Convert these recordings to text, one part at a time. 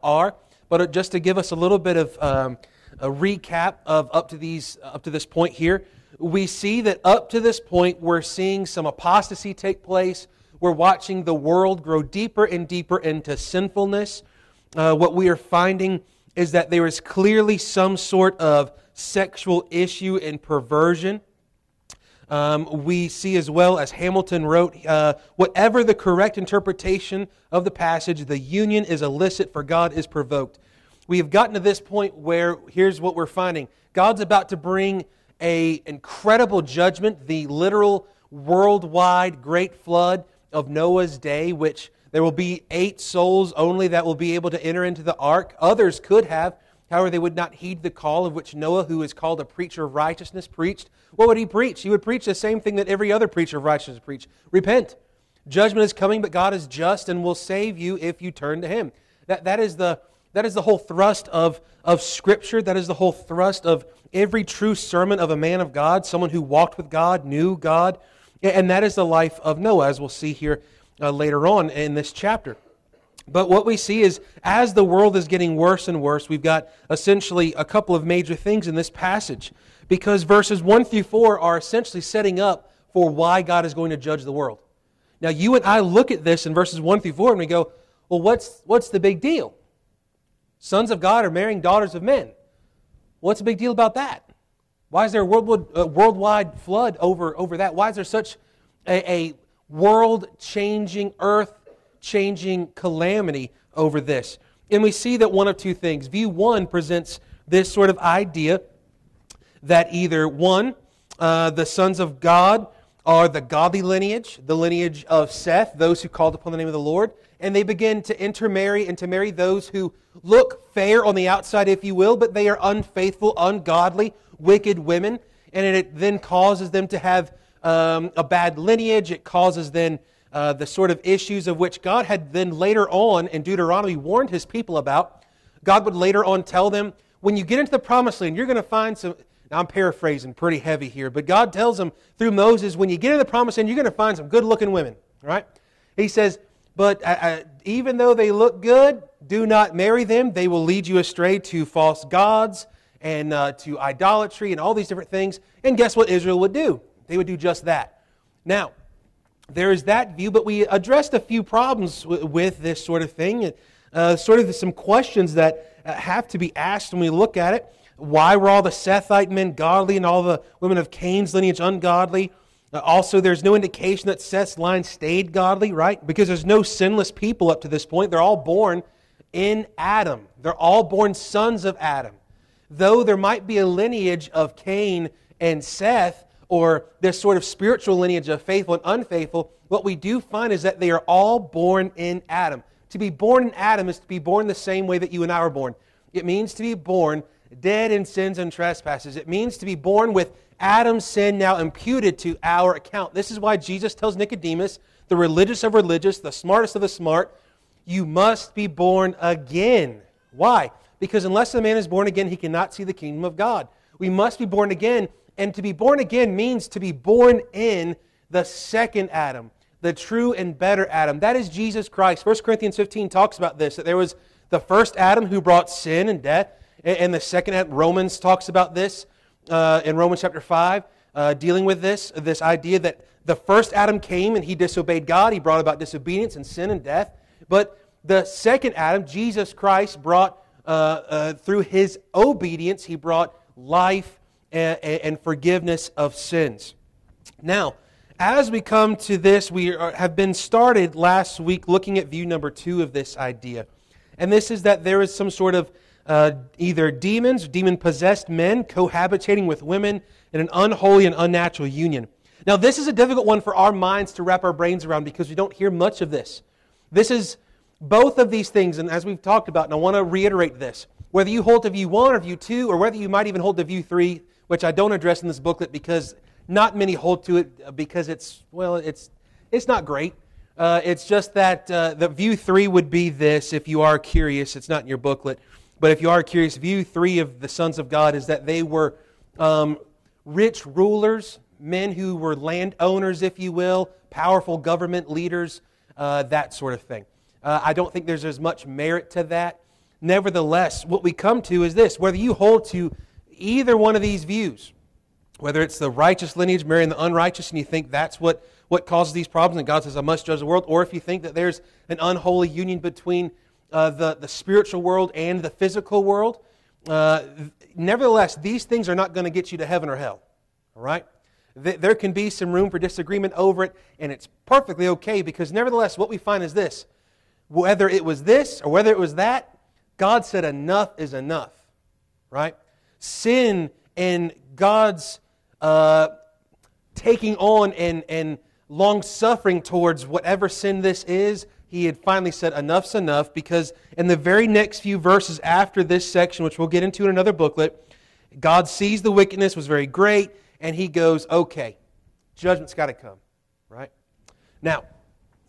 are. But just to give us a little bit of um, a recap of up to these up to this point here, we see that up to this point we're seeing some apostasy take place. We're watching the world grow deeper and deeper into sinfulness. Uh, what we are finding is that there is clearly some sort of sexual issue and perversion. Um, we see as well, as Hamilton wrote, uh, whatever the correct interpretation of the passage, the union is illicit, for God is provoked. We have gotten to this point where here's what we're finding God's about to bring a incredible judgment, the literal worldwide great flood of Noah's day, which there will be eight souls only that will be able to enter into the ark. Others could have, However, they would not heed the call of which Noah, who is called a preacher of righteousness, preached. What would he preach? He would preach the same thing that every other preacher of righteousness preached repent. Judgment is coming, but God is just and will save you if you turn to Him. That, that, is, the, that is the whole thrust of, of Scripture. That is the whole thrust of every true sermon of a man of God, someone who walked with God, knew God. And that is the life of Noah, as we'll see here uh, later on in this chapter. But what we see is as the world is getting worse and worse, we've got essentially a couple of major things in this passage. Because verses 1 through 4 are essentially setting up for why God is going to judge the world. Now, you and I look at this in verses 1 through 4 and we go, well, what's, what's the big deal? Sons of God are marrying daughters of men. What's the big deal about that? Why is there a worldwide, flood over, over that? Why is there such a, a world changing, earth changing calamity over this. And we see that one of two things. View one presents this sort of idea that either one, uh, the sons of God are the godly lineage, the lineage of Seth, those who called upon the name of the Lord, and they begin to intermarry and to marry those who look fair on the outside, if you will, but they are unfaithful, ungodly, wicked women, and it then causes them to have um, a bad lineage. It causes then uh, the sort of issues of which God had then later on in Deuteronomy warned his people about. God would later on tell them, when you get into the promised land, you're going to find some. Now, I'm paraphrasing pretty heavy here, but God tells them through Moses, when you get into the promised land, you're going to find some good looking women, right? He says, but uh, uh, even though they look good, do not marry them. They will lead you astray to false gods and uh, to idolatry and all these different things. And guess what Israel would do? They would do just that. Now, there is that view, but we addressed a few problems w- with this sort of thing, uh, sort of some questions that uh, have to be asked when we look at it. Why were all the Sethite men godly and all the women of Cain's lineage ungodly? Uh, also, there's no indication that Seth's line stayed godly, right? Because there's no sinless people up to this point. They're all born in Adam, they're all born sons of Adam. Though there might be a lineage of Cain and Seth, or this sort of spiritual lineage of faithful and unfaithful, what we do find is that they are all born in Adam. To be born in Adam is to be born the same way that you and I were born. It means to be born dead in sins and trespasses. It means to be born with Adam's sin now imputed to our account. This is why Jesus tells Nicodemus, the religious of religious, the smartest of the smart, you must be born again. Why? Because unless a man is born again, he cannot see the kingdom of God. We must be born again and to be born again means to be born in the second Adam, the true and better Adam. That is Jesus Christ. 1 Corinthians 15 talks about this that there was the first Adam who brought sin and death, and the second Adam, Romans talks about this uh, in Romans chapter 5, uh, dealing with this, this idea that the first Adam came and he disobeyed God. He brought about disobedience and sin and death. But the second Adam, Jesus Christ, brought, uh, uh through his obedience, he brought life and, and forgiveness of sins. Now, as we come to this, we are, have been started last week looking at view number two of this idea. And this is that there is some sort of uh, either demons, demon possessed men cohabitating with women in an unholy and unnatural union. Now, this is a difficult one for our minds to wrap our brains around because we don't hear much of this. This is both of these things, and as we've talked about, and I want to reiterate this whether you hold to view one or view two, or whether you might even hold to view three, which I don't address in this booklet because not many hold to it because it's, well, it's, it's not great. Uh, it's just that uh, the view three would be this if you are curious. It's not in your booklet. But if you are curious, view three of the sons of God is that they were um, rich rulers, men who were landowners, if you will, powerful government leaders, uh, that sort of thing. Uh, I don't think there's as much merit to that. nevertheless, what we come to is this whether you hold to either one of these views, whether it's the righteous lineage marrying the unrighteous, and you think that's what, what causes these problems, and God says, I must judge the world, or if you think that there's an unholy union between uh, the, the spiritual world and the physical world, uh, nevertheless, these things are not going to get you to heaven or hell. All right? There can be some room for disagreement over it, and it's perfectly okay because, nevertheless, what we find is this whether it was this or whether it was that, God said enough is enough. Right? Sin and God's uh, taking on and, and long suffering towards whatever sin this is, he had finally said, Enough's enough, because in the very next few verses after this section, which we'll get into in another booklet, God sees the wickedness was very great, and he goes, Okay, judgment's got to come, right? Now,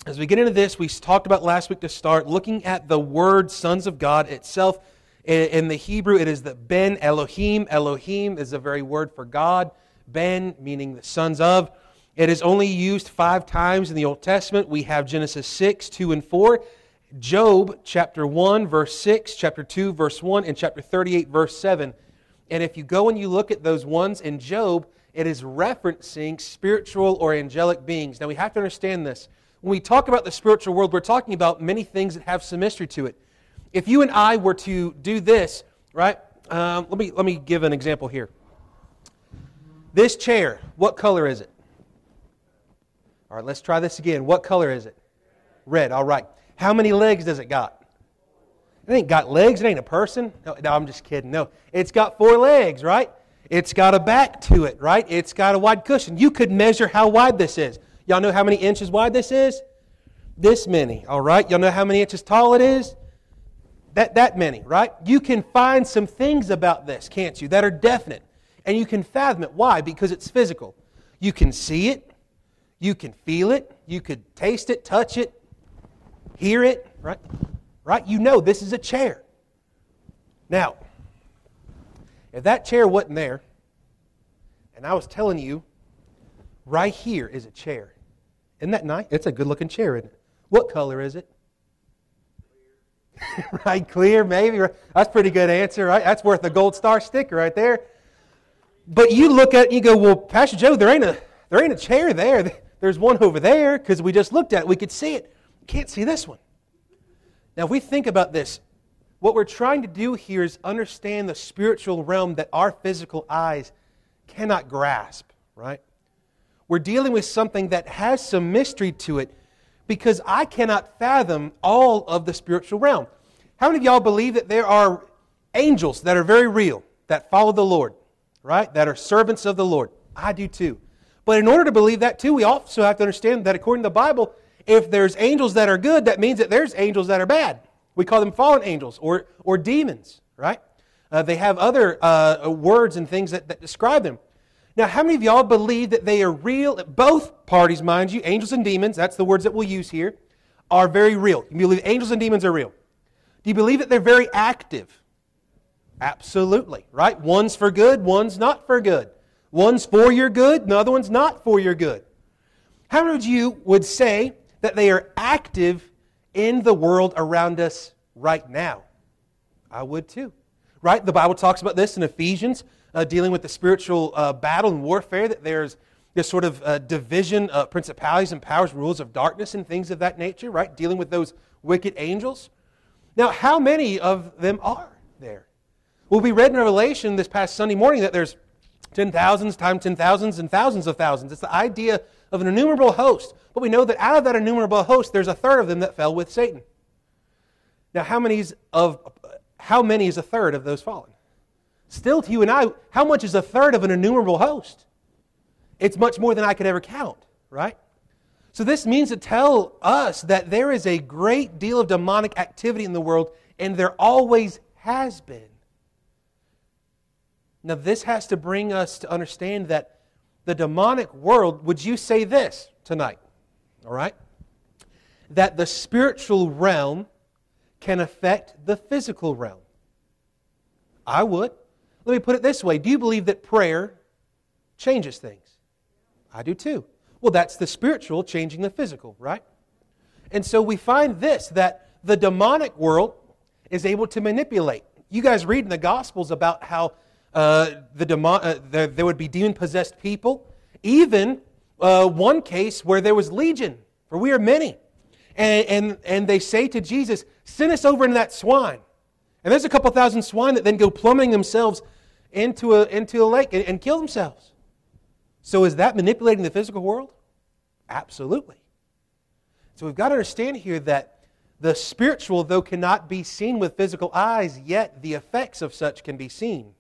as we get into this, we talked about last week to start looking at the word sons of God itself. In the Hebrew, it is the Ben Elohim. Elohim is the very word for God. Ben, meaning the sons of. It is only used five times in the Old Testament. We have Genesis 6, 2, and 4, Job chapter 1, verse 6, chapter 2, verse 1, and chapter 38, verse 7. And if you go and you look at those ones in Job, it is referencing spiritual or angelic beings. Now we have to understand this. When we talk about the spiritual world, we're talking about many things that have some mystery to it. If you and I were to do this, right? Um, let, me, let me give an example here. This chair, what color is it? All right, let's try this again. What color is it? Red. All right. How many legs does it got? It ain't got legs. It ain't a person. No, no, I'm just kidding. No, it's got four legs, right? It's got a back to it, right? It's got a wide cushion. You could measure how wide this is. Y'all know how many inches wide this is? This many, all right? Y'all know how many inches tall it is? That, that many, right? You can find some things about this, can't you, that are definite. And you can fathom it. Why? Because it's physical. You can see it, you can feel it, you could taste it, touch it, hear it, right? Right? You know this is a chair. Now, if that chair wasn't there, and I was telling you, right here is a chair. Isn't that nice? It's a good looking chair, isn't it? What color is it? right, clear, maybe. That's pretty good answer, right? That's worth a gold star sticker right there. But you look at it and you go, well, Pastor Joe, there ain't a, there ain't a chair there. There's one over there because we just looked at it. We could see it. Can't see this one. Now, if we think about this, what we're trying to do here is understand the spiritual realm that our physical eyes cannot grasp, right? We're dealing with something that has some mystery to it because I cannot fathom all of the spiritual realm. How many of y'all believe that there are angels that are very real, that follow the Lord, right? That are servants of the Lord? I do too. But in order to believe that too, we also have to understand that according to the Bible, if there's angels that are good, that means that there's angels that are bad. We call them fallen angels or, or demons, right? Uh, they have other uh, words and things that, that describe them. Now, how many of y'all believe that they are real? Both parties, mind you, angels and demons, that's the words that we'll use here, are very real. You believe angels and demons are real? Do you believe that they're very active? Absolutely, right? One's for good, one's not for good. One's for your good, another one's not for your good. How many of you would say that they are active in the world around us right now? I would too. Right? The Bible talks about this in Ephesians, uh, dealing with the spiritual uh, battle and warfare, that there's this sort of uh, division of principalities and powers, rules of darkness, and things of that nature, right? Dealing with those wicked angels. Now, how many of them are there? Well, we read in Revelation this past Sunday morning that there's ten thousands times ten thousands and thousands of thousands. It's the idea of an innumerable host. But we know that out of that innumerable host, there's a third of them that fell with Satan. Now, how many is of how many is a third of those fallen? Still, to you and I, how much is a third of an innumerable host? It's much more than I could ever count, right? So, this means to tell us that there is a great deal of demonic activity in the world, and there always has been. Now, this has to bring us to understand that the demonic world, would you say this tonight? All right? That the spiritual realm can affect the physical realm. I would. Let me put it this way Do you believe that prayer changes things? I do too. Well, that's the spiritual changing the physical, right? And so we find this that the demonic world is able to manipulate. You guys read in the Gospels about how uh, the demon, uh, there, there, would be demon possessed people, even uh, one case where there was legion, for we are many. And, and, and they say to Jesus, Send us over into that swine. And there's a couple thousand swine that then go plummeting themselves into a, into a lake and, and kill themselves. So is that manipulating the physical world? Absolutely. So we've got to understand here that the spiritual, though cannot be seen with physical eyes, yet the effects of such can be seen.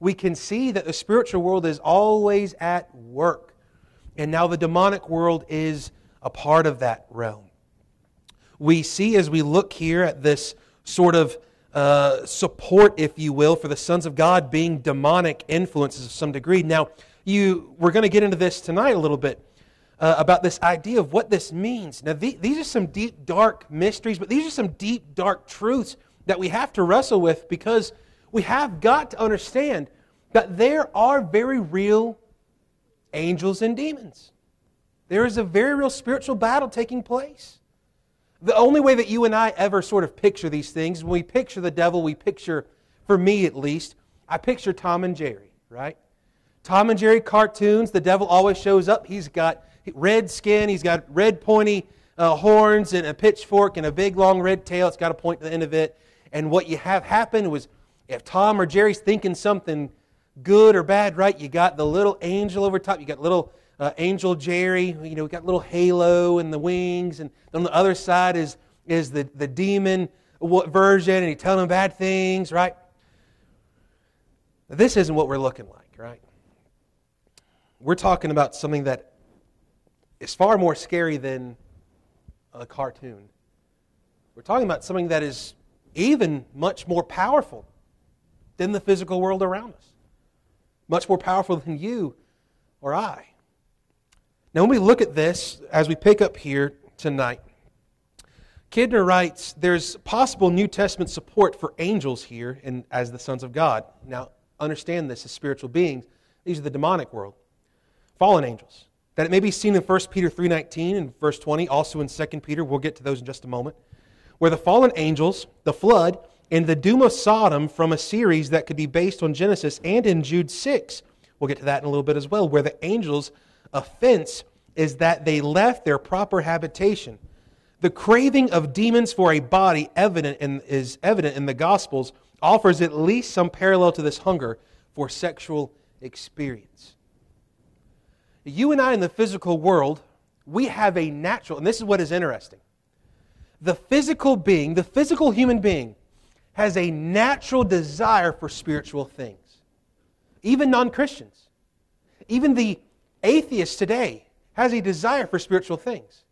We can see that the spiritual world is always at work. And now the demonic world is a part of that realm. We see as we look here at this sort of uh, support, if you will, for the sons of God being demonic influences of some degree. Now, you, we're going to get into this tonight a little bit uh, about this idea of what this means. Now, the, these are some deep, dark mysteries, but these are some deep, dark truths that we have to wrestle with because we have got to understand that there are very real angels and demons. There is a very real spiritual battle taking place. The only way that you and I ever sort of picture these things, when we picture the devil, we picture, for me at least, I picture Tom and Jerry, right? Tom and Jerry cartoons, the devil always shows up. He's got red skin, he's got red pointy uh, horns and a pitchfork and a big long red tail. It's got a point to the end of it. And what you have happen was if Tom or Jerry's thinking something good or bad, right, you got the little angel over top, you got little uh, Angel Jerry. You know, we got little halo and the wings, and on the other side is is the the demon version, and he's telling them bad things, right? This isn't what we're looking like, right? We're talking about something that is far more scary than a cartoon. We're talking about something that is even much more powerful than the physical world around us, much more powerful than you or I. Now, when we look at this, as we pick up here tonight, Kidner writes there's possible New Testament support for angels here in, as the sons of God. Now, understand this as spiritual beings. These are the demonic world, fallen angels. That it may be seen in 1 Peter 3.19 and verse 20, also in 2 Peter, we'll get to those in just a moment, where the fallen angels, the flood, and the doom of Sodom from a series that could be based on Genesis and in Jude 6. We'll get to that in a little bit as well, where the angels offense is that they left their proper habitation. The craving of demons for a body evident in, is evident in the Gospels offers at least some parallel to this hunger for sexual experience. You and I in the physical world, we have a natural, and this is what is interesting. The physical being, the physical human being, has a natural desire for spiritual things. Even non Christians. Even the atheist today has a desire for spiritual things.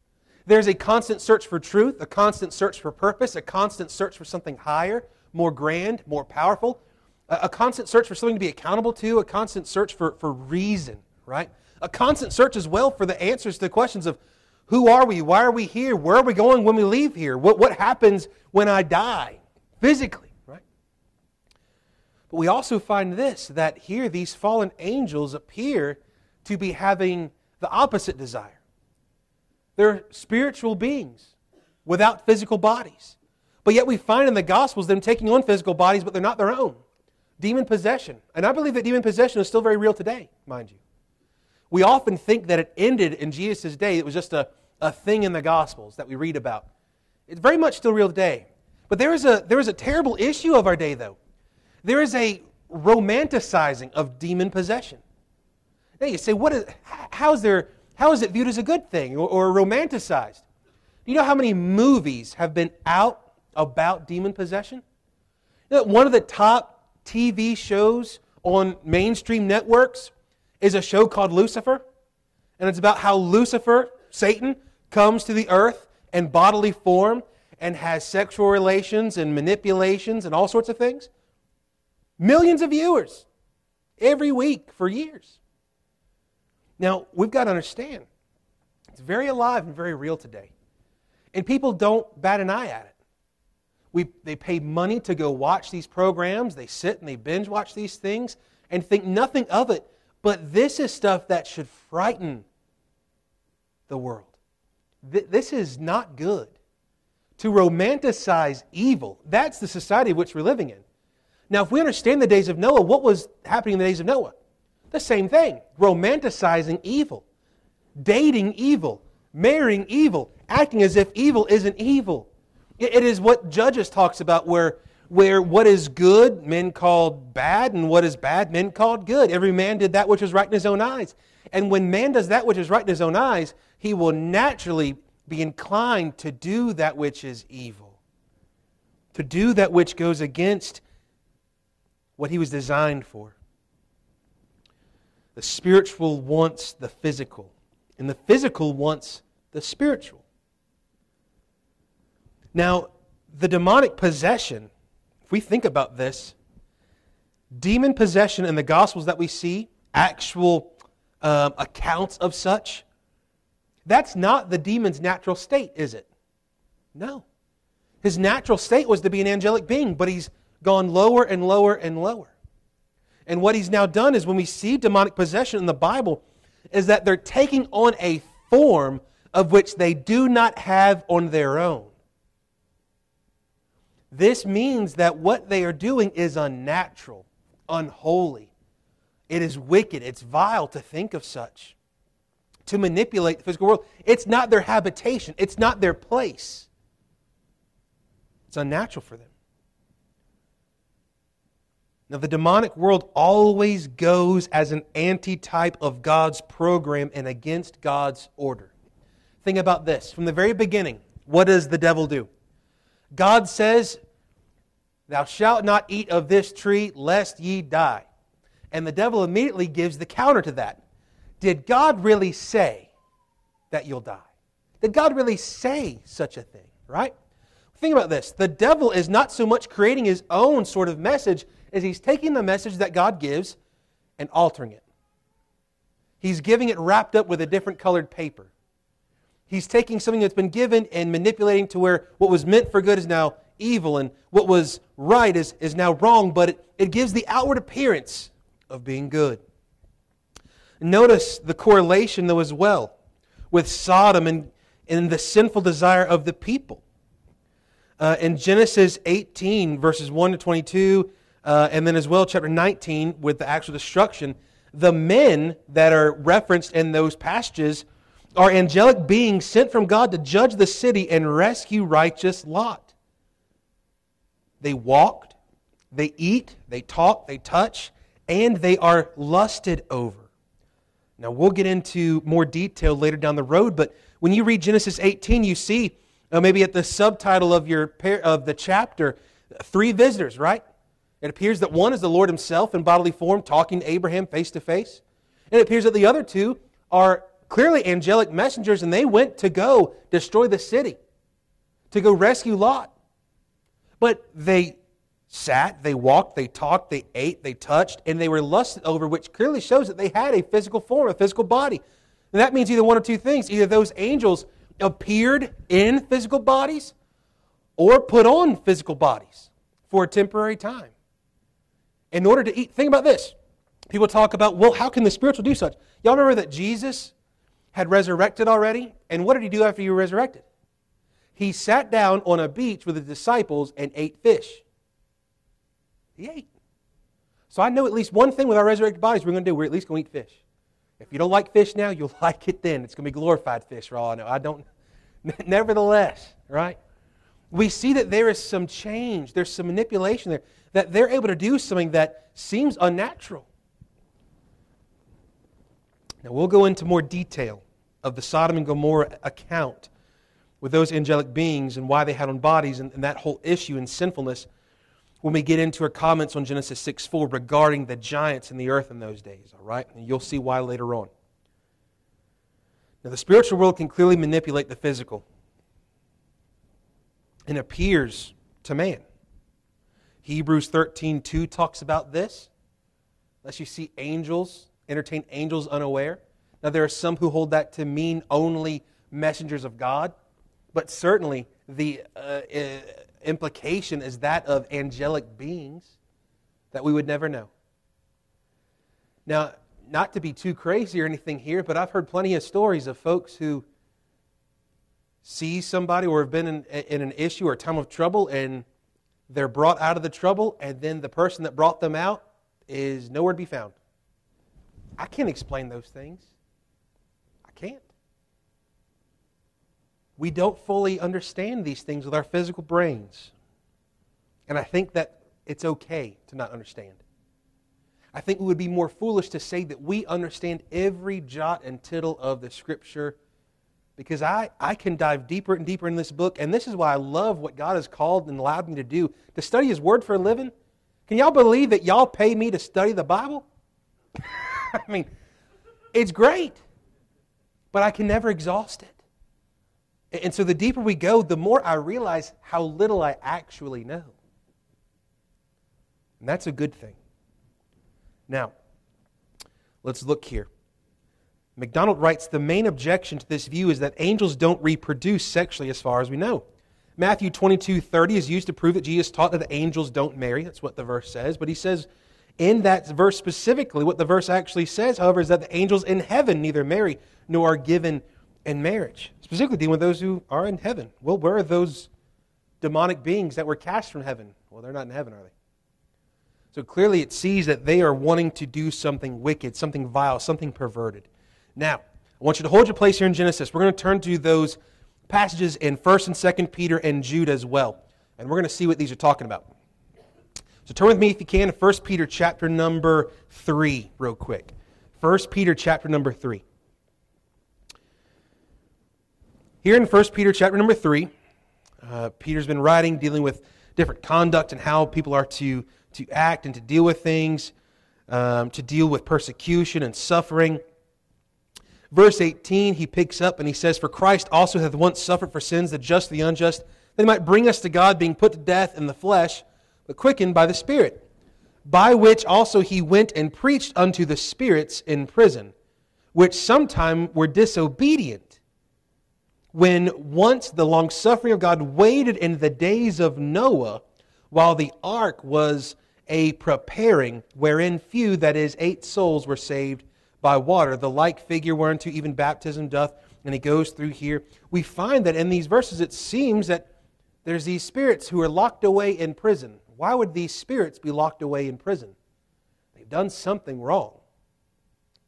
There's a constant search for truth, a constant search for purpose, a constant search for something higher, more grand, more powerful, a, constant search for something to be accountable to, a constant search for, for reason, right? A constant search as well for the answers to the questions of who are we? Why are we here? Where are we going when we leave here? What, what happens when I die physically, right? But we also find this that here these fallen angels appear to be having the opposite desire. They're spiritual beings without physical bodies. But yet we find in the Gospels them taking on physical bodies, but they're not their own. Demon possession. And I believe that demon possession is still very real today, mind you. We often think that it ended in Jesus' day. It was just a, a thing in the Gospels that we read about. It's very much still real today. But there is, a, there is a terrible issue of our day, though. There is a romanticizing of demon possession. Now you say, what is, how, is there, how is it viewed as a good thing or, or romanticized? Do you know how many movies have been out about demon possession? You know, one of the top TV shows on mainstream networks is a show called Lucifer. And it's about how Lucifer, Satan, comes to the earth in bodily form and has sexual relations and manipulations and all sorts of things. Millions of viewers every week for years. Now, we've got to understand, it's very alive and very real today. And people don't bat an eye at it. We, they pay money to go watch these programs, they sit and they binge watch these things and think nothing of it. But this is stuff that should frighten the world. Th- this is not good to romanticize evil. That's the society which we're living in. Now, if we understand the days of Noah, what was happening in the days of Noah? The same thing romanticizing evil, dating evil, marrying evil, acting as if evil isn't evil. It is what Judges talks about, where, where what is good men called bad, and what is bad men called good. Every man did that which was right in his own eyes. And when man does that which is right in his own eyes, he will naturally be inclined to do that which is evil, to do that which goes against what he was designed for. The spiritual wants the physical, and the physical wants the spiritual. Now, the demonic possession, if we think about this, demon possession in the Gospels that we see, actual um, accounts of such, that's not the demon's natural state, is it? No. His natural state was to be an angelic being, but he's gone lower and lower and lower. And what he's now done is when we see demonic possession in the Bible, is that they're taking on a form of which they do not have on their own. This means that what they are doing is unnatural, unholy. It is wicked. It's vile to think of such. To manipulate the physical world. It's not their habitation, it's not their place. It's unnatural for them. Now, the demonic world always goes as an antitype of God's program and against God's order. Think about this. From the very beginning, what does the devil do? God says, Thou shalt not eat of this tree, lest ye die. And the devil immediately gives the counter to that. Did God really say that you'll die? Did God really say such a thing, right? Think about this. The devil is not so much creating his own sort of message as he's taking the message that God gives and altering it. He's giving it wrapped up with a different colored paper. He's taking something that's been given and manipulating to where what was meant for good is now evil and what was right is, is now wrong, but it, it gives the outward appearance of being good. Notice the correlation, though, as well with Sodom and, and the sinful desire of the people. Uh, in Genesis 18, verses 1 to 22, uh, and then as well, chapter 19, with the actual destruction, the men that are referenced in those passages are angelic beings sent from God to judge the city and rescue righteous Lot. They walked, they eat, they talk, they touch, and they are lusted over. Now, we'll get into more detail later down the road, but when you read Genesis 18, you see uh, maybe at the subtitle of, your, of the chapter, three visitors, right? It appears that one is the Lord Himself in bodily form talking to Abraham face to face. And it appears that the other two are clearly angelic messengers, and they went to go destroy the city, to go rescue Lot. But they sat, they walked, they talked, they ate, they touched, and they were lusted over, which clearly shows that they had a physical form, a physical body. And that means either one of two things. Either those angels appeared in physical bodies or put on physical bodies for a temporary time. In order to eat, think about this. People talk about, well, how can the spiritual do such? Y'all remember that Jesus had resurrected already? And what did he do after he resurrected? He sat down on a beach with the disciples and ate fish. He ate. So I know at least one thing with our resurrected bodies we're going to do. We're at least going to eat fish. If you don't like fish now, you'll like it then. It's going to be glorified fish for all I know. I don't. Nevertheless, right? We see that there is some change, there's some manipulation there, that they're able to do something that seems unnatural. Now, we'll go into more detail of the Sodom and Gomorrah account with those angelic beings and why they had on bodies and, and that whole issue and sinfulness when we get into our comments on Genesis 6 4 regarding the giants in the earth in those days, all right? And you'll see why later on. Now, the spiritual world can clearly manipulate the physical and appears to man. Hebrews 13 2 talks about this. Unless you see angels, entertain angels unaware. Now, there are some who hold that to mean only messengers of God, but certainly the. Uh, uh, implication is that of angelic beings that we would never know. Now, not to be too crazy or anything here, but I've heard plenty of stories of folks who see somebody or have been in, in an issue or a time of trouble and they're brought out of the trouble and then the person that brought them out is nowhere to be found. I can't explain those things. I can't. We don't fully understand these things with our physical brains. And I think that it's okay to not understand. I think we would be more foolish to say that we understand every jot and tittle of the Scripture because I, I can dive deeper and deeper in this book. And this is why I love what God has called and allowed me to do to study His Word for a living. Can y'all believe that y'all pay me to study the Bible? I mean, it's great, but I can never exhaust it. And so the deeper we go, the more I realize how little I actually know. And that's a good thing. Now, let's look here. MacDonald writes The main objection to this view is that angels don't reproduce sexually as far as we know. Matthew 22 30 is used to prove that Jesus taught that the angels don't marry. That's what the verse says. But he says in that verse specifically, what the verse actually says, however, is that the angels in heaven neither marry nor are given in marriage. Specifically dealing with those who are in heaven. Well, where are those demonic beings that were cast from heaven? Well, they're not in heaven, are they? So clearly it sees that they are wanting to do something wicked, something vile, something perverted. Now, I want you to hold your place here in Genesis. We're going to turn to those passages in 1st and 2nd Peter and Jude as well. And we're going to see what these are talking about. So turn with me if you can to 1 Peter chapter number 3 real quick. 1 Peter chapter number 3. Here in 1 Peter chapter number 3, uh, Peter's been writing, dealing with different conduct and how people are to to act and to deal with things, um, to deal with persecution and suffering. Verse 18, he picks up and he says, For Christ also hath once suffered for sins, the just, the unjust, that he might bring us to God, being put to death in the flesh, but quickened by the Spirit, by which also he went and preached unto the spirits in prison, which sometime were disobedient, when once the long suffering of God waited in the days of Noah, while the ark was a preparing, wherein few, that is, eight souls, were saved by water. The like figure whereunto even baptism doth. And he goes through here. We find that in these verses it seems that there's these spirits who are locked away in prison. Why would these spirits be locked away in prison? They've done something wrong.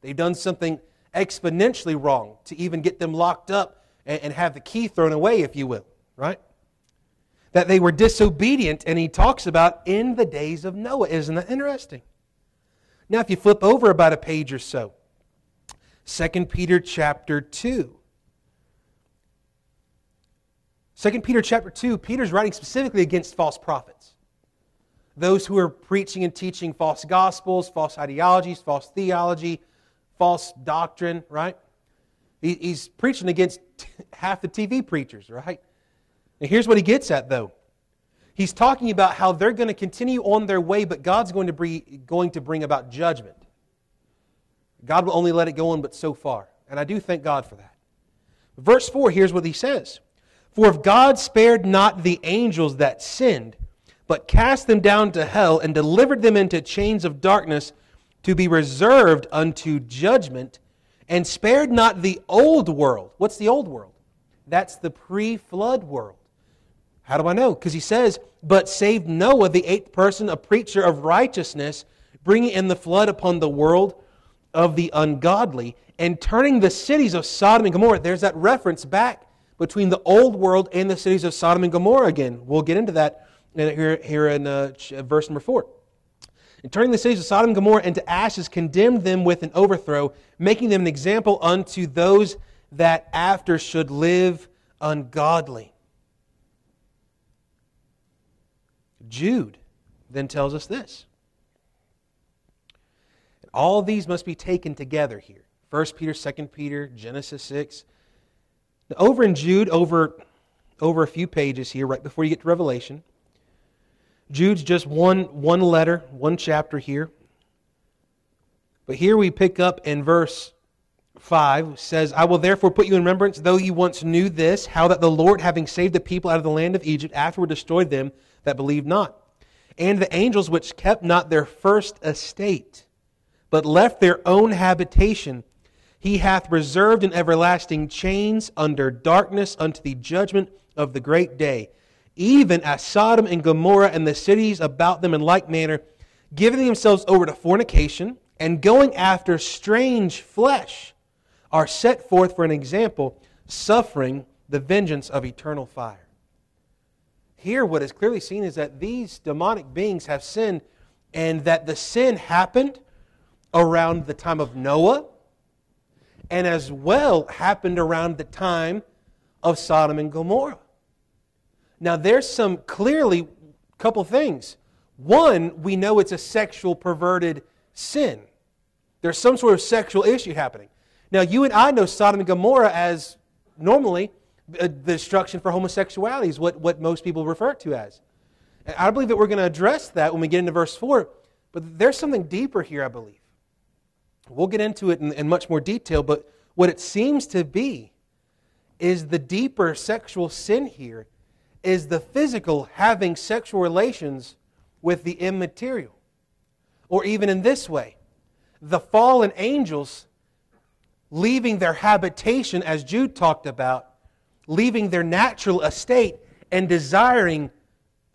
They've done something exponentially wrong to even get them locked up and, have the key thrown away, if you will, right? that they were disobedient, and he talks about in the days of Noah. Isn't that interesting? Now, if you flip over about a page or so, 2 Peter chapter 2. 2 Peter chapter 2, Peter's writing specifically against false prophets. Those who are preaching and teaching false gospels, false ideologies, false theology, false doctrine, right? He's preaching against half the TV preachers, right? And here's what he gets at, though. He's talking about how they're going to continue on their way, but God's going to, bring, going to bring about judgment. God will only let it go on but so far. And I do thank God for that. Verse 4, here's what he says For if God spared not the angels that sinned, but cast them down to hell and delivered them into chains of darkness to be reserved unto judgment, and spared not the old world. What's the old world? That's the pre flood world. How do I know? Because he says, But saved Noah, the eighth person, a preacher of righteousness, bringing in the flood upon the world of the ungodly, and turning the cities of Sodom and Gomorrah. There's that reference back between the old world and the cities of Sodom and Gomorrah again. We'll get into that here, here in uh, verse number 4. And turning the cities of Sodom and Gomorrah into ashes, condemned them with an overthrow, making them an example unto those that after should live ungodly. Jude then tells us this. All these must be taken together here. 1 Peter, 2 Peter, Genesis 6. Now, over in Jude, over, over a few pages here, right before you get to Revelation, Jude's just one, one letter, one chapter here. But here we pick up in verse 5 says, I will therefore put you in remembrance, though you once knew this, how that the Lord, having saved the people out of the land of Egypt, afterward destroyed them that believed not. And the angels which kept not their first estate, but left their own habitation, he hath reserved in everlasting chains under darkness unto the judgment of the great day, even as Sodom and Gomorrah and the cities about them in like manner, giving themselves over to fornication and going after strange flesh, are set forth for an example, suffering the vengeance of eternal fire. Here, what is clearly seen is that these demonic beings have sinned, and that the sin happened around the time of Noah and as well happened around the time of Sodom and Gomorrah. Now, there's some clearly couple things. One, we know it's a sexual perverted sin. There's some sort of sexual issue happening. Now, you and I know Sodom and Gomorrah as normally uh, the destruction for homosexuality is what, what most people refer to as. I believe that we're going to address that when we get into verse 4, but there's something deeper here, I believe. We'll get into it in, in much more detail, but what it seems to be is the deeper sexual sin here is the physical having sexual relations with the immaterial. Or even in this way, the fallen angels leaving their habitation, as Jude talked about, leaving their natural estate and desiring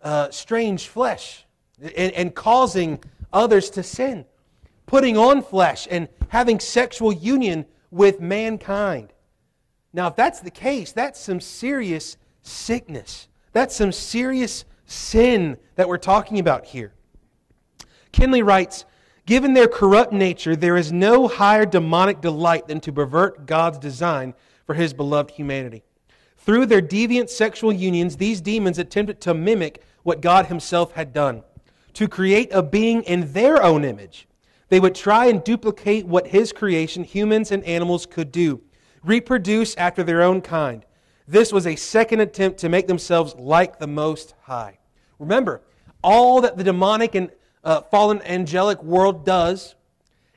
uh, strange flesh and, and causing others to sin putting on flesh and having sexual union with mankind. Now, if that's the case, that's some serious sickness. That's some serious sin that we're talking about here. Kinley writes Given their corrupt nature, there is no higher demonic delight than to pervert God's design for his beloved humanity. Through their deviant sexual unions, these demons attempted to mimic what God himself had done, to create a being in their own image they would try and duplicate what his creation, humans and animals, could do, reproduce after their own kind. This was a second attempt to make themselves like the Most High. Remember, all that the demonic and uh, fallen angelic world does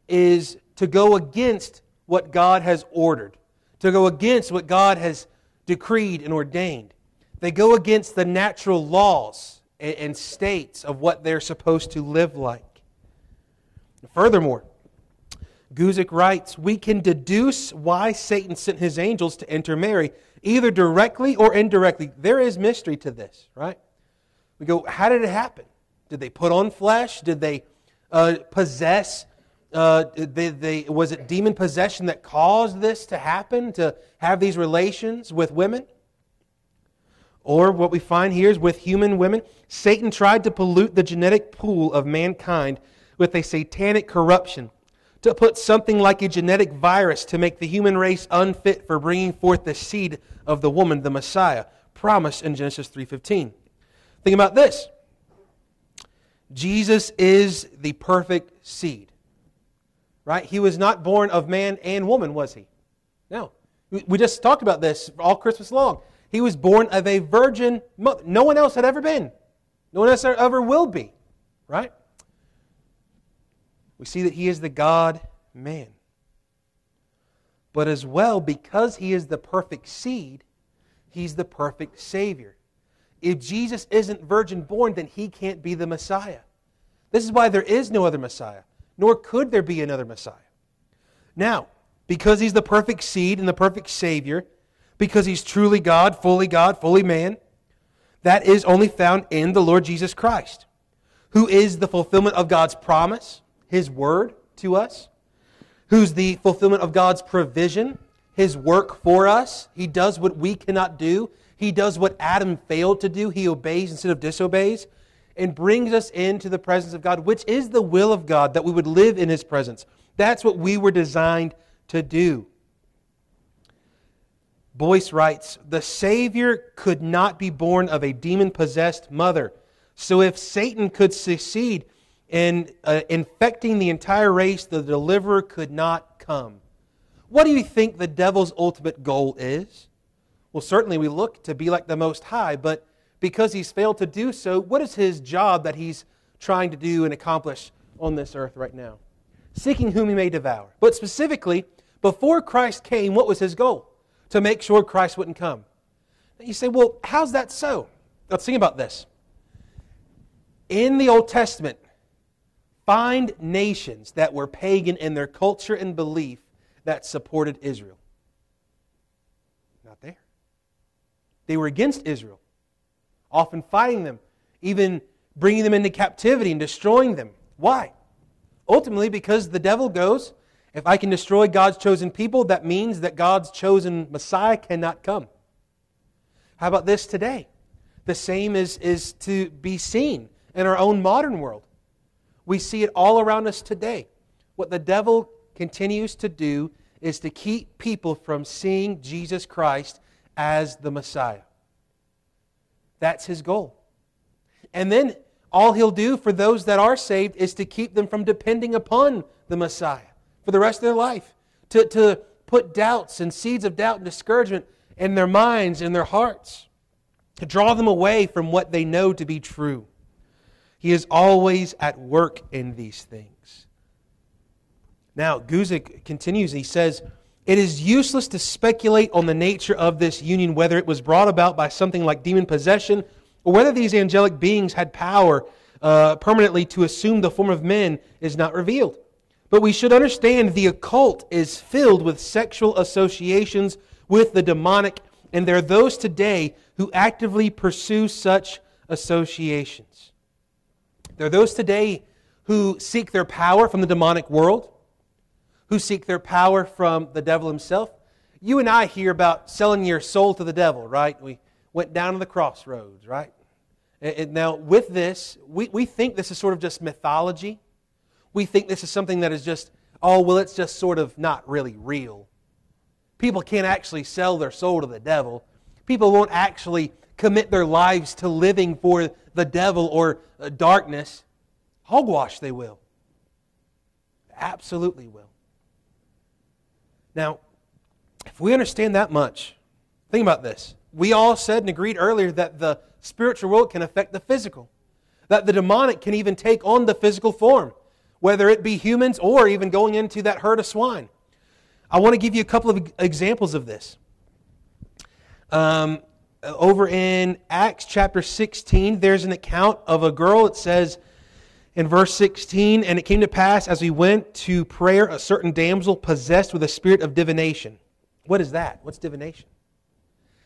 is to go against what God has ordered, to go against what God has decreed and ordained. They go against the natural laws and, and states of what they're supposed to live like. Furthermore, Guzik writes, we can deduce why Satan sent his angels to enter Mary, either directly or indirectly. There is mystery to this, right? We go, how did it happen? Did they put on flesh? Did they uh, possess? Uh, they, they, was it demon possession that caused this to happen, to have these relations with women? Or what we find here is with human women, Satan tried to pollute the genetic pool of mankind with a satanic corruption, to put something like a genetic virus to make the human race unfit for bringing forth the seed of the woman, the Messiah, promised in Genesis 3:15. Think about this. Jesus is the perfect seed. Right? He was not born of man and woman, was he? No. We just talked about this all Christmas long. He was born of a virgin mother. No one else had ever been. No one else ever will be. Right? We see that he is the God man. But as well, because he is the perfect seed, he's the perfect Savior. If Jesus isn't virgin born, then he can't be the Messiah. This is why there is no other Messiah, nor could there be another Messiah. Now, because he's the perfect seed and the perfect Savior, because he's truly God, fully God, fully man, that is only found in the Lord Jesus Christ, who is the fulfillment of God's promise his word to us, who's the fulfillment of God's provision, His work for us. He does what we cannot do. He does what Adam failed to do. He obeys instead of disobeys and brings us into the presence of God, which is the will of God, that we would live in His presence. That's what we were designed to do. Boice writes The Savior could not be born of a demon possessed mother. So if Satan could succeed and uh, infecting the entire race, the deliverer could not come. What do you think the devil's ultimate goal is? Well, certainly we look to be like the Most High, but because he's failed to do so, what is his job that he's trying to do and accomplish on this earth right now? Seeking whom he may devour. But specifically, before Christ came, what was his goal? To make sure Christ wouldn't come. You say, well, how's that so? Let's think about this. In the Old Testament, find nations that were pagan in their culture and belief that supported Israel? Not there. They were against Israel, often fighting them, even bringing them into captivity and destroying them. Why? Ultimately, because the devil goes, if I can destroy God's chosen people, that means that God's chosen Messiah cannot come. How about this today? The same is, is to be seen in our own modern world. We see it all around us today. What the devil continues to do is to keep people from seeing Jesus Christ as the Messiah. That's his goal. And then all he'll do for those that are saved is to keep them from depending upon the Messiah for the rest of their life, to, to put doubts and seeds of doubt and discouragement in their minds and their hearts, to draw them away from what they know to be true. He is always at work in these things. Now, Guzik continues, he says, It is useless to speculate on the nature of this union, whether it was brought about by something like demon possession, or whether these angelic beings had power uh, permanently to assume the form of men, is not revealed. But we should understand the occult is filled with sexual associations with the demonic, and there are those today who actively pursue such associations. There are those today who seek their power from the demonic world, who seek their power from the devil himself. You and I hear about selling your soul to the devil, right? We went down to the crossroads, right? And now, with this, we, we think this is sort of just mythology. We think this is something that is just, oh, well, it's just sort of not really real. People can't actually sell their soul to the devil. People won't actually commit their lives to living for the devil or uh, darkness. Hogwash, they will. Absolutely will. Now, if we understand that much, think about this. We all said and agreed earlier that the spiritual world can affect the physical, that the demonic can even take on the physical form, whether it be humans or even going into that herd of swine. I want to give you a couple of examples of this. Um, Uh, over in Acts chapter 16, there's an account of a girl. It says in verse 16, And it came to pass as we went to prayer, a certain damsel possessed with a spirit of divination. What is that? What's divination?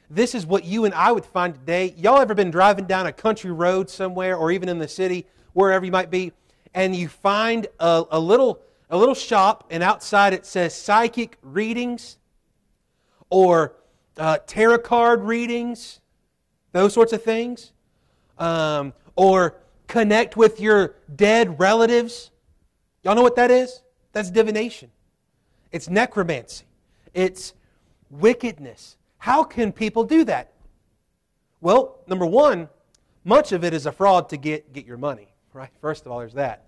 This is what you and I would find today. Y'all ever been driving down a country road somewhere or even in the city, wherever you might be, and you find a, a little, a little shop, and outside it says psychic readings or uh, tarot card readings, those sorts of things, um, or connect with your dead relatives. Y'all know what that is? That's divination. It's necromancy. It's wickedness. How can people do that? Well, number one, much of it is a fraud to get, get your money, right? First of all, there's that.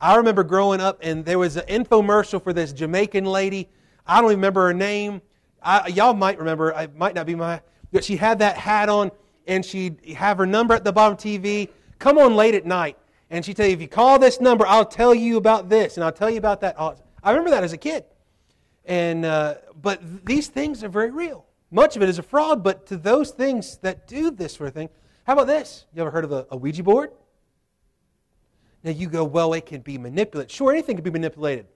I remember growing up, and there was an infomercial for this Jamaican lady. I don't even remember her name. I, y'all might remember. It might not be my. But she had that hat on, and she'd have her number at the bottom TV. Come on late at night, and she'd tell you, if you call this number, I'll tell you about this, and I'll tell you about that. I remember that as a kid. And uh, but these things are very real. Much of it is a fraud, but to those things that do this sort of thing, how about this? You ever heard of a, a Ouija board? Now you go, well, it can be manipulated. Sure, anything can be manipulated.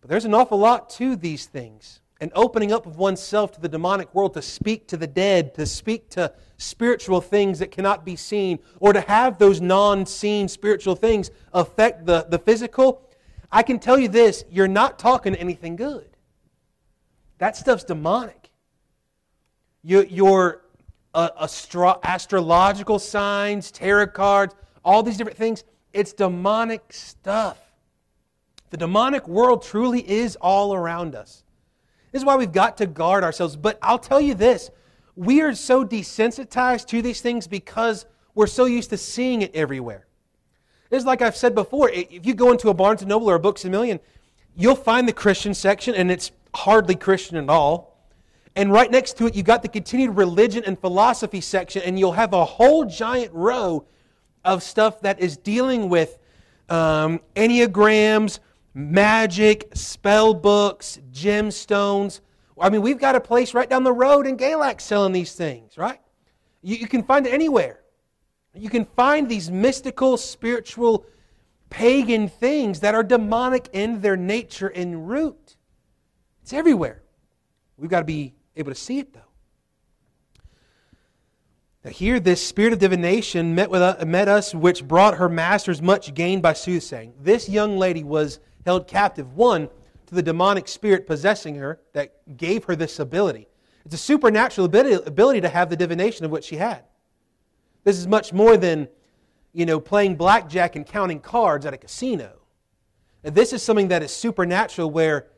But there's an awful lot to these things. An opening up of oneself to the demonic world to speak to the dead, to speak to spiritual things that cannot be seen, or to have those non seen spiritual things affect the, the physical. I can tell you this you're not talking anything good. That stuff's demonic your, your uh, astro- astrological signs, tarot cards, all these different things. It's demonic stuff. The demonic world truly is all around us. This is why we've got to guard ourselves. But I'll tell you this we are so desensitized to these things because we're so used to seeing it everywhere. It's like I've said before if you go into a Barnes and Noble or a Books a Million, you'll find the Christian section, and it's hardly Christian at all. And right next to it, you've got the continued religion and philosophy section, and you'll have a whole giant row of stuff that is dealing with um, enneagrams, magic, spell books, gemstones. I mean, we've got a place right down the road in Galax selling these things, right? You, you can find it anywhere. You can find these mystical, spiritual, pagan things that are demonic in their nature and root. It's everywhere. We've got to be able to see it, though. Now, here, this spirit of divination met, with, uh, met us, which brought her masters much gain by soothsaying. This young lady was held captive, one, to the demonic spirit possessing her that gave her this ability. It's a supernatural ability, to have the divination of what she had. This is much more than, you know, playing blackjack and counting cards at a casino. And this is something that is supernatural where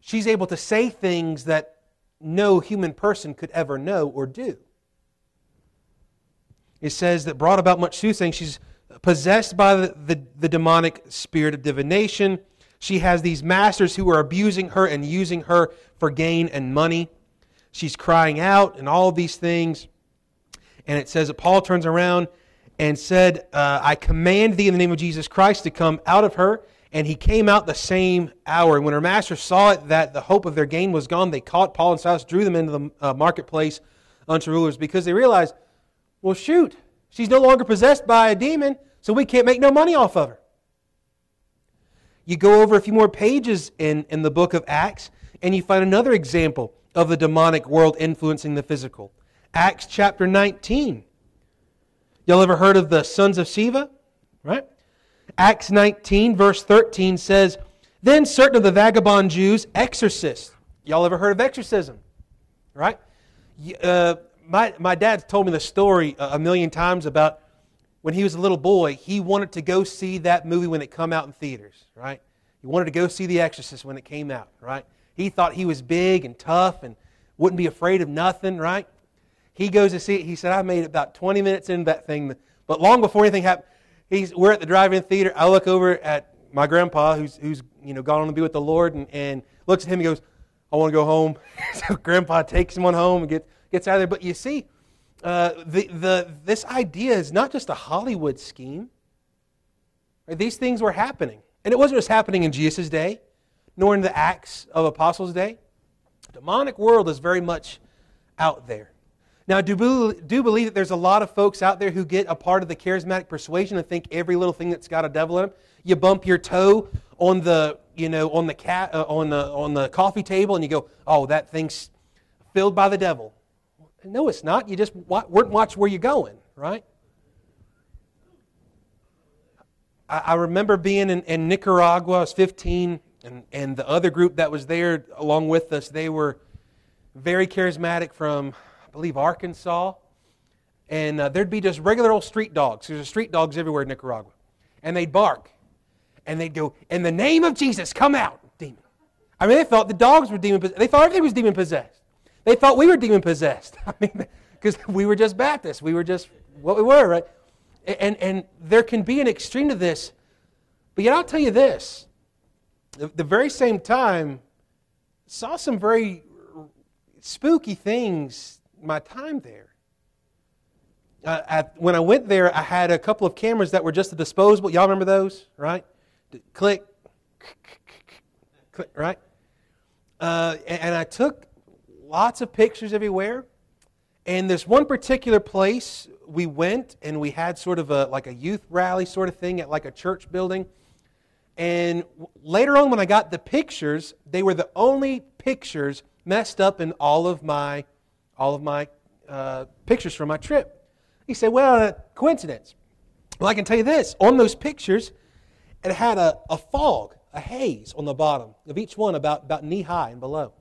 she's able to say things that no human person could ever know or do it says that brought about much soothsaying. She's possessed by the, the, the, demonic spirit of divination. She has these masters who are abusing her and using her for gain and money. She's crying out and all these things. And it says that Paul turns around and said, uh, I command thee in the name of Jesus Christ to come out of her. And he came out the same hour. And when her masters saw it, that the hope of their gain was gone, they caught Paul and Silas, drew them into the uh, marketplace unto rulers because they realized well, shoot, she's no longer possessed by a demon, so we can't make no money off of her. You go over a few more pages in, in the book of Acts, and you find another example of the demonic world influencing the physical. Acts chapter 19. Y'all ever heard of the sons of Sceva? Right? Acts 19, verse 13 says, Then certain of the vagabond Jews, exorcists. Y'all ever heard of exorcism? Right? Uh, my, my dad told me the story a million times about when he was a little boy, he wanted to go see that movie when it come out in theaters, right? He wanted to go see The Exorcist when it came out, right? He thought he was big and tough and wouldn't be afraid of nothing, right? He goes to see it. He said, I made about 20 minutes into that thing. But long before anything happened, he's, we're at the drive-in theater. I look over at my grandpa, who's, who's you know, gone on to be with the Lord, and, and looks at him and goes, I want to go home. so grandpa takes him on home and gets gets out of there. But you see, uh, the, the, this idea is not just a Hollywood scheme. Right? These things were happening. And it wasn't just happening in Jesus' day, nor in the Acts of Apostles' day. The demonic world is very much out there. Now, I do, do believe that there's a lot of folks out there who get a part of the charismatic persuasion and think every little thing that's got a devil in them. You bump your toe on the, you know, on the cat, uh, on the on the coffee table, and you go, "Oh, that thing's filled by the devil." No, it's not. You just weren't watch where you're going, right? I, remember being in, in, Nicaragua. I was 15, and, and the other group that was there along with us, they were very charismatic from, I believe, Arkansas. And uh, there'd be just regular old street dogs. There's street dogs everywhere in Nicaragua. And they'd bark. And they'd go, In the name of Jesus, come out, demon. I mean, they thought the dogs were demon possessed. They thought everything was demon possessed. They thought we were demon possessed. I mean, because we were just Baptists. We were just what we were, right? And, and there can be an extreme to this. But yet, I'll tell you this the, the very same time, saw some very spooky things my time there. Uh, when I went there, I had a couple of cameras that were just disposable. Y'all remember those, right? Click, click, right? Uh, and, and I took lots of pictures everywhere. And this one particular place we went and we had sort of a like a youth rally sort of thing at like a church building. And later on when I got the pictures, they were the only pictures messed up in all of my all of my uh, pictures from my trip. He said, "Well, uh, coincidence." Well, I can tell you this: on those pictures, it had a, a fog, a haze on the bottom of each one, about about knee high and below.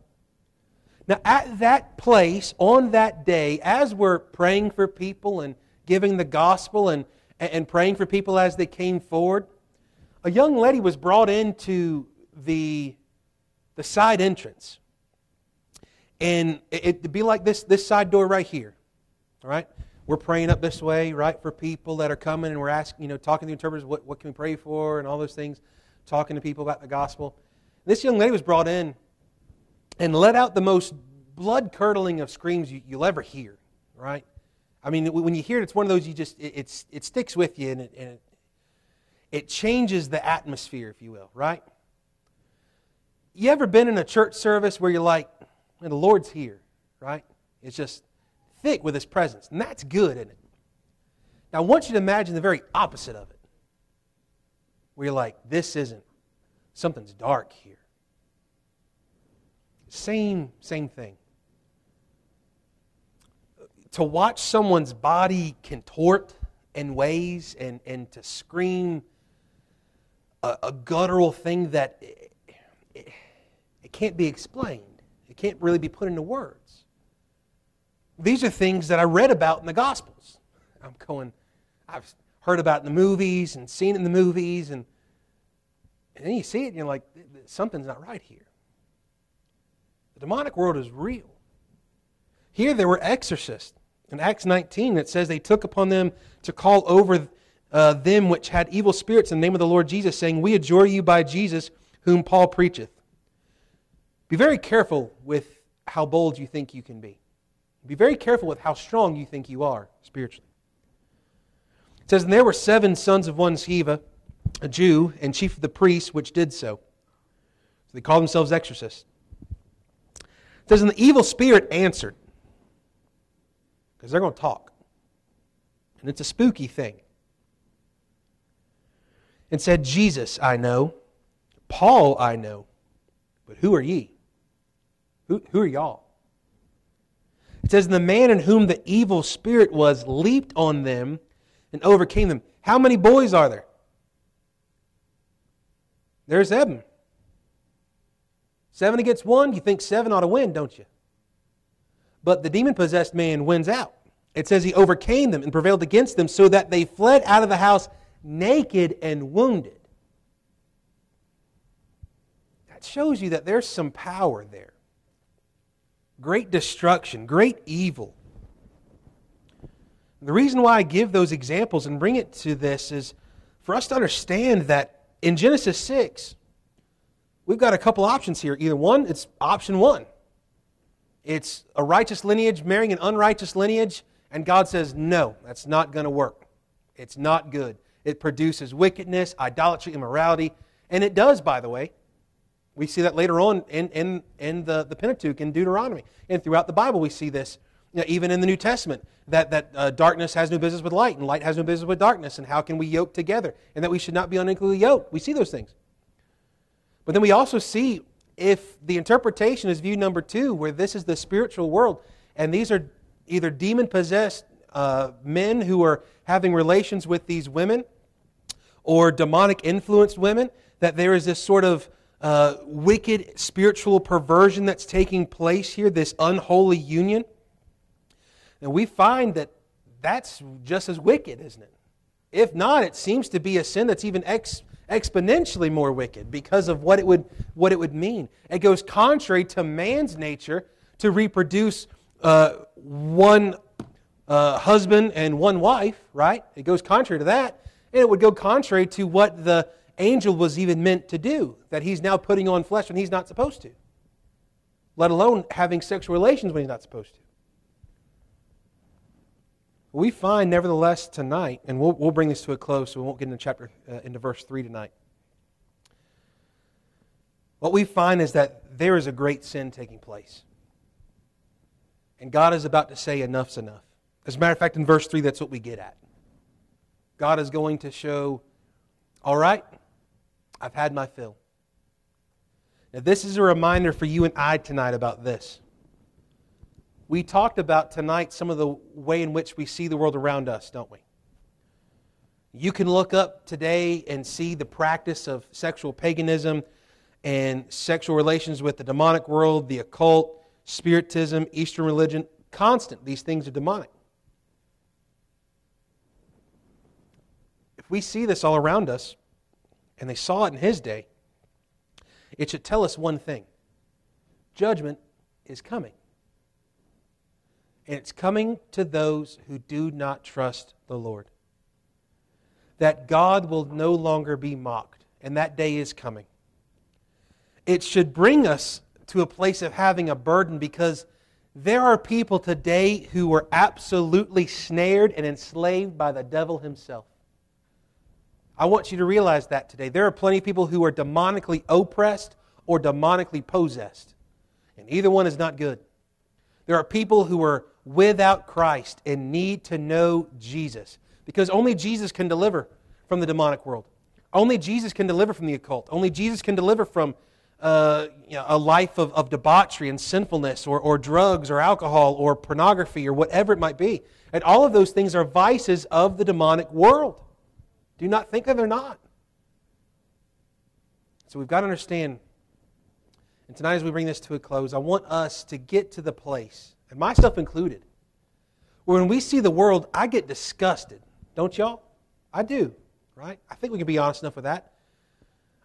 Now, at that place, on that day, as we're praying for people and giving the gospel and, and praying for people as they came forward, a young lady was brought into the, the side entrance. And it, would be like this, this side door right here. All right? We're praying up this way, right, for people that are coming, and we're asking, you know, talking to the interpreters, what, what can we pray for, and all those things, talking to people about the gospel. This young lady was brought in and let out the most blood curdling of screams you, will ever hear, right? I mean, when you hear it, it's one of those you just, it, it sticks with you and, it, and it, it changes the atmosphere, if you will, right? You ever been in a church service where you're like, the Lord's here, right? It's just thick with His presence, and that's good, isn't it? Now, I want you to imagine the very opposite of it, where you're like, this isn't, something's dark here. Same, same thing. To watch someone's body contort in ways and, and to scream a, a guttural thing that it, it, it can't be explained. It can't really be put into words. These are things that I read about in the Gospels. I'm going, I've heard about in the movies and seen in the movies, and, and then you see it and you're like, something's not right here. Demonic world is real. Here there were exorcists. In Acts 19, it says they took upon them to call over uh, them which had evil spirits in the name of the Lord Jesus, saying, We adjure you by Jesus, whom Paul preacheth. Be very careful with how bold you think you can be. Be very careful with how strong you think you are spiritually. It says, And there were seven sons of one Sceva, a Jew, and chief of the priests, which did so. So they called themselves exorcists. Says, And the evil spirit answered, because they're going to talk. And it's a spooky thing. And said, Jesus I know, Paul I know, but who are ye? Who, who are y'all? It says, And the man in whom the evil spirit was leaped on them and overcame them. How many boys are there? There's seven. Seven against one, you think seven ought to win, don't you? But the demon possessed man wins out. It says he overcame them and prevailed against them so that they fled out of the house naked and wounded. That shows you that there's some power there. Great destruction, great evil. The reason why I give those examples and bring it to this is for us to understand that in Genesis 6, we've got a couple options here. Either one, it's option one. It's a righteous lineage marrying an unrighteous lineage, and God says, no, that's not going to work. It's not good. It produces wickedness, idolatry, immorality, and it does, by the way. We see that later on in, in, in the, the Pentateuch, in Deuteronomy. And throughout the Bible, we see this. You know, even in the New Testament, that, that uh, darkness has no business with light, and light has no business with darkness, and how can we yoke together, and that we should not be unequally yoked. We see those things. But then we also see if the interpretation is view number two, where this is the spiritual world, and these are either demon possessed uh, men who are having relations with these women or demonic influenced women, that there is this sort of uh, wicked spiritual perversion that's taking place here, this unholy union. And we find that that's just as wicked, isn't it? If not, it seems to be a sin that's even ex- exponentially more wicked because of what it would what it would mean. It goes contrary to man's nature to reproduce uh, one uh, husband and one wife, right? It goes contrary to that, and it would go contrary to what the angel was even meant to do. That he's now putting on flesh when he's not supposed to, let alone having sexual relations when he's not supposed to. We find, nevertheless, tonight, and we'll, we'll bring this to a close, so we won't get into chapter uh, into verse three tonight. What we find is that there is a great sin taking place, and God is about to say, "Enough's enough." As a matter of fact, in verse three, that's what we get at. God is going to show, "All right, I've had my fill." Now, this is a reminder for you and I tonight about this. We talked about tonight some of the way in which we see the world around us, don't we? You can look up today and see the practice of sexual paganism and sexual relations with the demonic world, the occult, spiritism, Eastern religion. Constant. These things are demonic. If we see this all around us, and they saw it in his day, it should tell us one thing judgment is coming. And it's coming to those who do not trust the Lord. That God will no longer be mocked, and that day is coming. It should bring us to a place of having a burden because there are people today who are absolutely snared and enslaved by the devil himself. I want you to realize that today. There are plenty of people who are demonically oppressed or demonically possessed, and either one is not good. There are people who are without Christ and need to know Jesus because only Jesus can deliver from the demonic world. Only Jesus can deliver from the occult. Only Jesus can deliver from uh, you know, a life of, of debauchery and sinfulness or, or drugs or alcohol or pornography or whatever it might be. And all of those things are vices of the demonic world. Do not think that they're not. So we've got to understand. And tonight, as we bring this to a close, I want us to get to the place, and myself included, when we see the world, I get disgusted. Don't y'all? I do, right? I think we can be honest enough with that.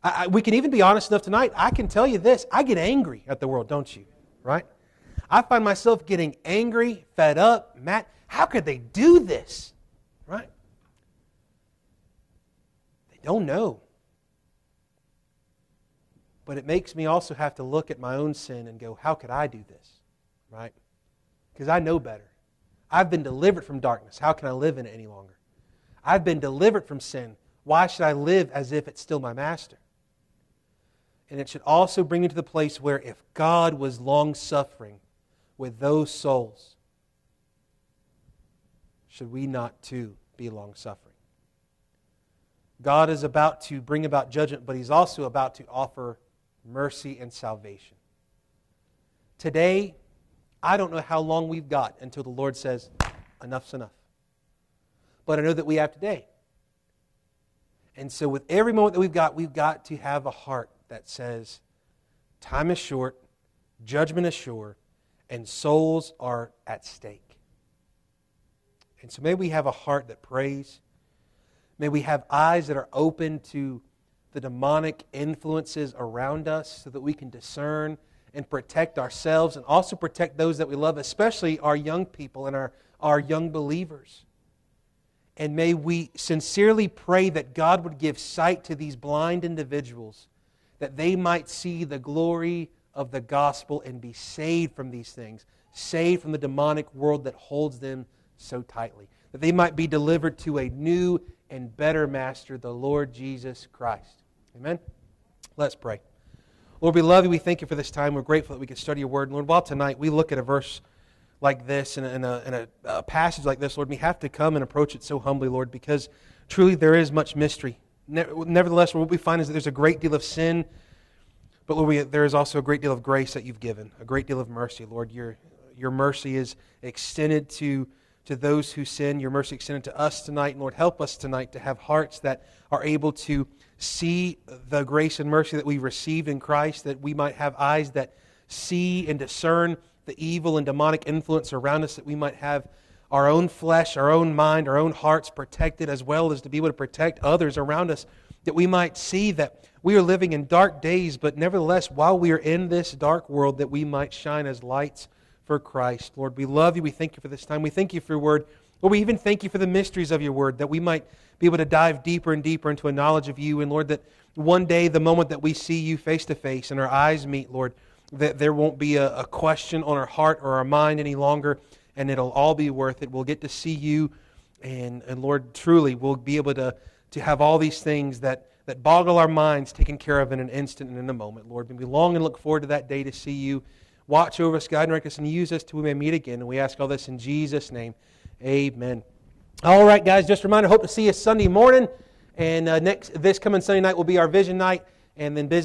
I, I, we can even be honest enough tonight. I can tell you this I get angry at the world, don't you? Right? I find myself getting angry, fed up, mad. How could they do this? Right? They don't know. But it makes me also have to look at my own sin and go, how could I do this? Right? Because I know better. I've been delivered from darkness. How can I live in it any longer? I've been delivered from sin. Why should I live as if it's still my master? And it should also bring me to the place where if God was long suffering with those souls, should we not too be long suffering? God is about to bring about judgment, but He's also about to offer mercy and salvation. Today, I don't know how long we've got until the Lord says, enough's enough. But I know that we have today. And so, with every moment that we've got, we've got to have a heart that says, Time is short, judgment is sure, and souls are at stake. And so, may we have a heart that prays. May we have eyes that are open to the demonic influences around us so that we can discern and protect ourselves and also protect those that we love, especially our young people and our, our young believers. And may we sincerely pray that God would give sight to these blind individuals that they might see the glory of the gospel and be saved from these things, saved from the demonic world that holds them so tightly. That they might be delivered to a new and better master, the Lord Jesus Christ. Amen? Let's pray. Lord, we love you. We thank you for this time. We're grateful that we can study your word. Lord, while tonight we look at a verse like this and a, a, a, passage like this, Lord, we have to come and approach it so humbly, Lord, because truly there is much mystery Nevertheless, what we find is that there's a great deal of sin, but Lord, we, there is also a great deal of grace that you've given, a great deal of mercy. Lord, your, your mercy is extended to, to those who sin. Your mercy extended to us tonight. And Lord, help us tonight to have hearts that are able to see the grace and mercy that we've received in Christ, that we might have eyes that see and discern the evil and demonic influence around us, that we might have our own flesh, our own mind, our own hearts protected, as well as to be able to protect others around us, that we might see that we are living in dark days, but nevertheless, while we are in this dark world, that we might shine as lights for Christ. Lord, we love you. We thank you for this time. We thank you for your word. Lord, we even thank you for the mysteries of your word, that we might be able to dive deeper and deeper into a knowledge of you. And Lord, that one day, the moment that we see you face to face and our eyes meet, Lord, that there won't be a, a question on our heart or our mind any longer and it'll all be worth it. We'll get to see you, and, and Lord, truly, we'll be able to, to have all these things that, that boggle our minds taken care of in an instant and in a moment, Lord. And we long and look forward to that day to see you. Watch over us, guide and direct us, and use us till we may meet again. And we ask all this in Jesus' name. Amen. All right, guys, just a reminder, hope to see you Sunday morning. And uh, next, this coming Sunday night will be our vision night, and then business.